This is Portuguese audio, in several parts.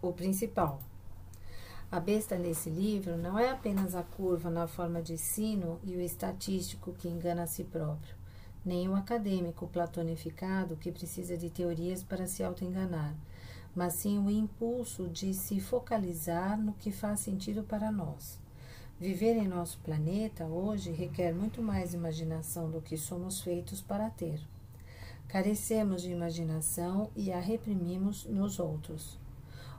o principal. A besta nesse livro não é apenas a curva na forma de sino e o estatístico que engana a si próprio, nem o acadêmico platonificado que precisa de teorias para se autoenganar, mas sim o impulso de se focalizar no que faz sentido para nós. Viver em nosso planeta hoje requer muito mais imaginação do que somos feitos para ter. Carecemos de imaginação e a reprimimos nos outros.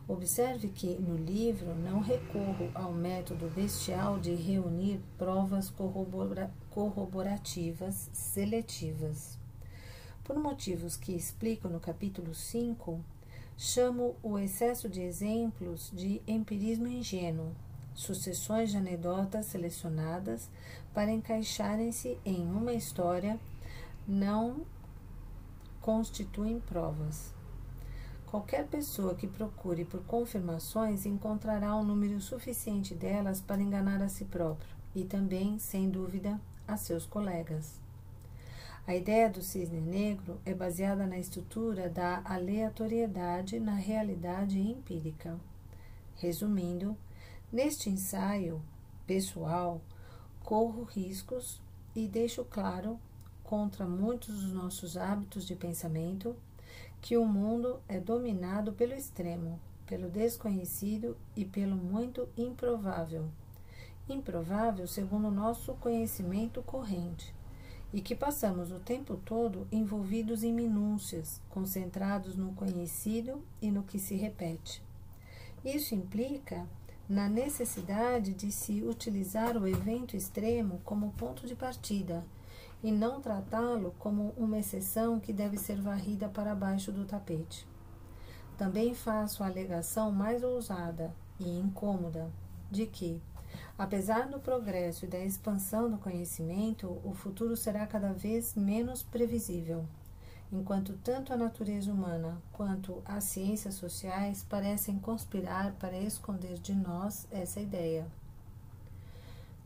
Observe que no livro não recorro ao método bestial de reunir provas corrobora corroborativas seletivas. Por motivos que explico no capítulo 5, chamo o excesso de exemplos de empirismo ingênuo, sucessões de anedotas selecionadas para encaixarem-se em uma história não constituem provas. Qualquer pessoa que procure por confirmações encontrará um número suficiente delas para enganar a si próprio e também, sem dúvida, a seus colegas. A ideia do cisne negro é baseada na estrutura da aleatoriedade na realidade empírica. Resumindo, neste ensaio pessoal, corro riscos e deixo claro, contra muitos dos nossos hábitos de pensamento, que o mundo é dominado pelo extremo, pelo desconhecido e pelo muito improvável. Improvável segundo o nosso conhecimento corrente, e que passamos o tempo todo envolvidos em minúcias, concentrados no conhecido e no que se repete. Isso implica na necessidade de se utilizar o evento extremo como ponto de partida e não tratá-lo como uma exceção que deve ser varrida para baixo do tapete. Também faço a alegação mais ousada e incômoda de que, apesar do progresso e da expansão do conhecimento, o futuro será cada vez menos previsível, enquanto tanto a natureza humana quanto as ciências sociais parecem conspirar para esconder de nós essa ideia.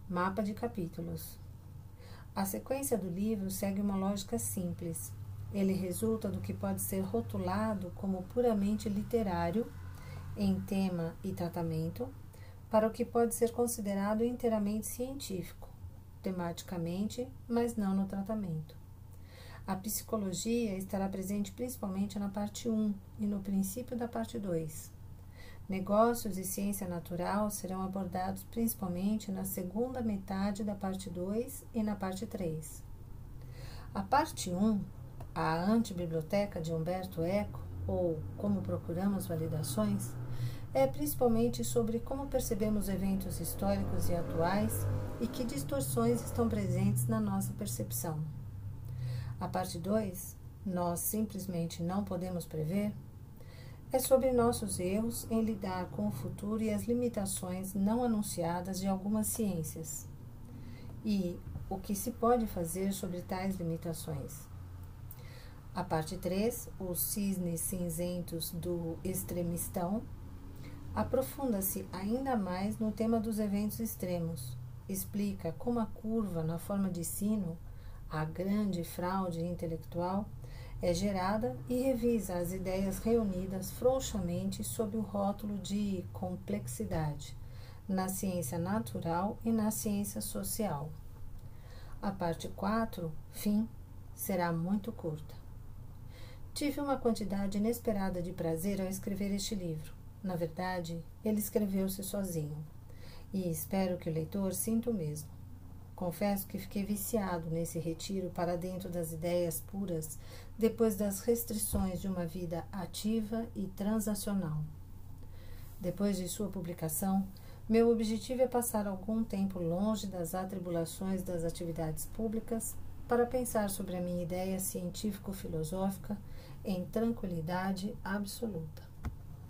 Mapa de capítulos. A sequência do livro segue uma lógica simples. Ele resulta do que pode ser rotulado como puramente literário em tema e tratamento, para o que pode ser considerado inteiramente científico, tematicamente, mas não no tratamento. A psicologia estará presente principalmente na parte 1 e no princípio da parte 2. Negócios e ciência natural serão abordados principalmente na segunda metade da parte 2 e na parte 3. A parte 1, a antibiblioteca de Humberto Eco, ou Como Procuramos Validações, é principalmente sobre como percebemos eventos históricos e atuais e que distorções estão presentes na nossa percepção. A parte 2, Nós simplesmente não podemos prever, é sobre nossos erros em lidar com o futuro e as limitações não anunciadas de algumas ciências. E o que se pode fazer sobre tais limitações. A parte 3, os cisnes cinzentos do extremistão, aprofunda-se ainda mais no tema dos eventos extremos. Explica como a curva na forma de sino, a grande fraude intelectual, é gerada e revisa as ideias reunidas frouxamente sob o rótulo de complexidade na ciência natural e na ciência social. A parte 4, fim, será muito curta. Tive uma quantidade inesperada de prazer ao escrever este livro. Na verdade, ele escreveu-se sozinho. E espero que o leitor sinta o mesmo. Confesso que fiquei viciado nesse retiro para dentro das ideias puras, depois das restrições de uma vida ativa e transacional. Depois de sua publicação, meu objetivo é passar algum tempo longe das atribulações das atividades públicas para pensar sobre a minha ideia científico-filosófica em tranquilidade absoluta.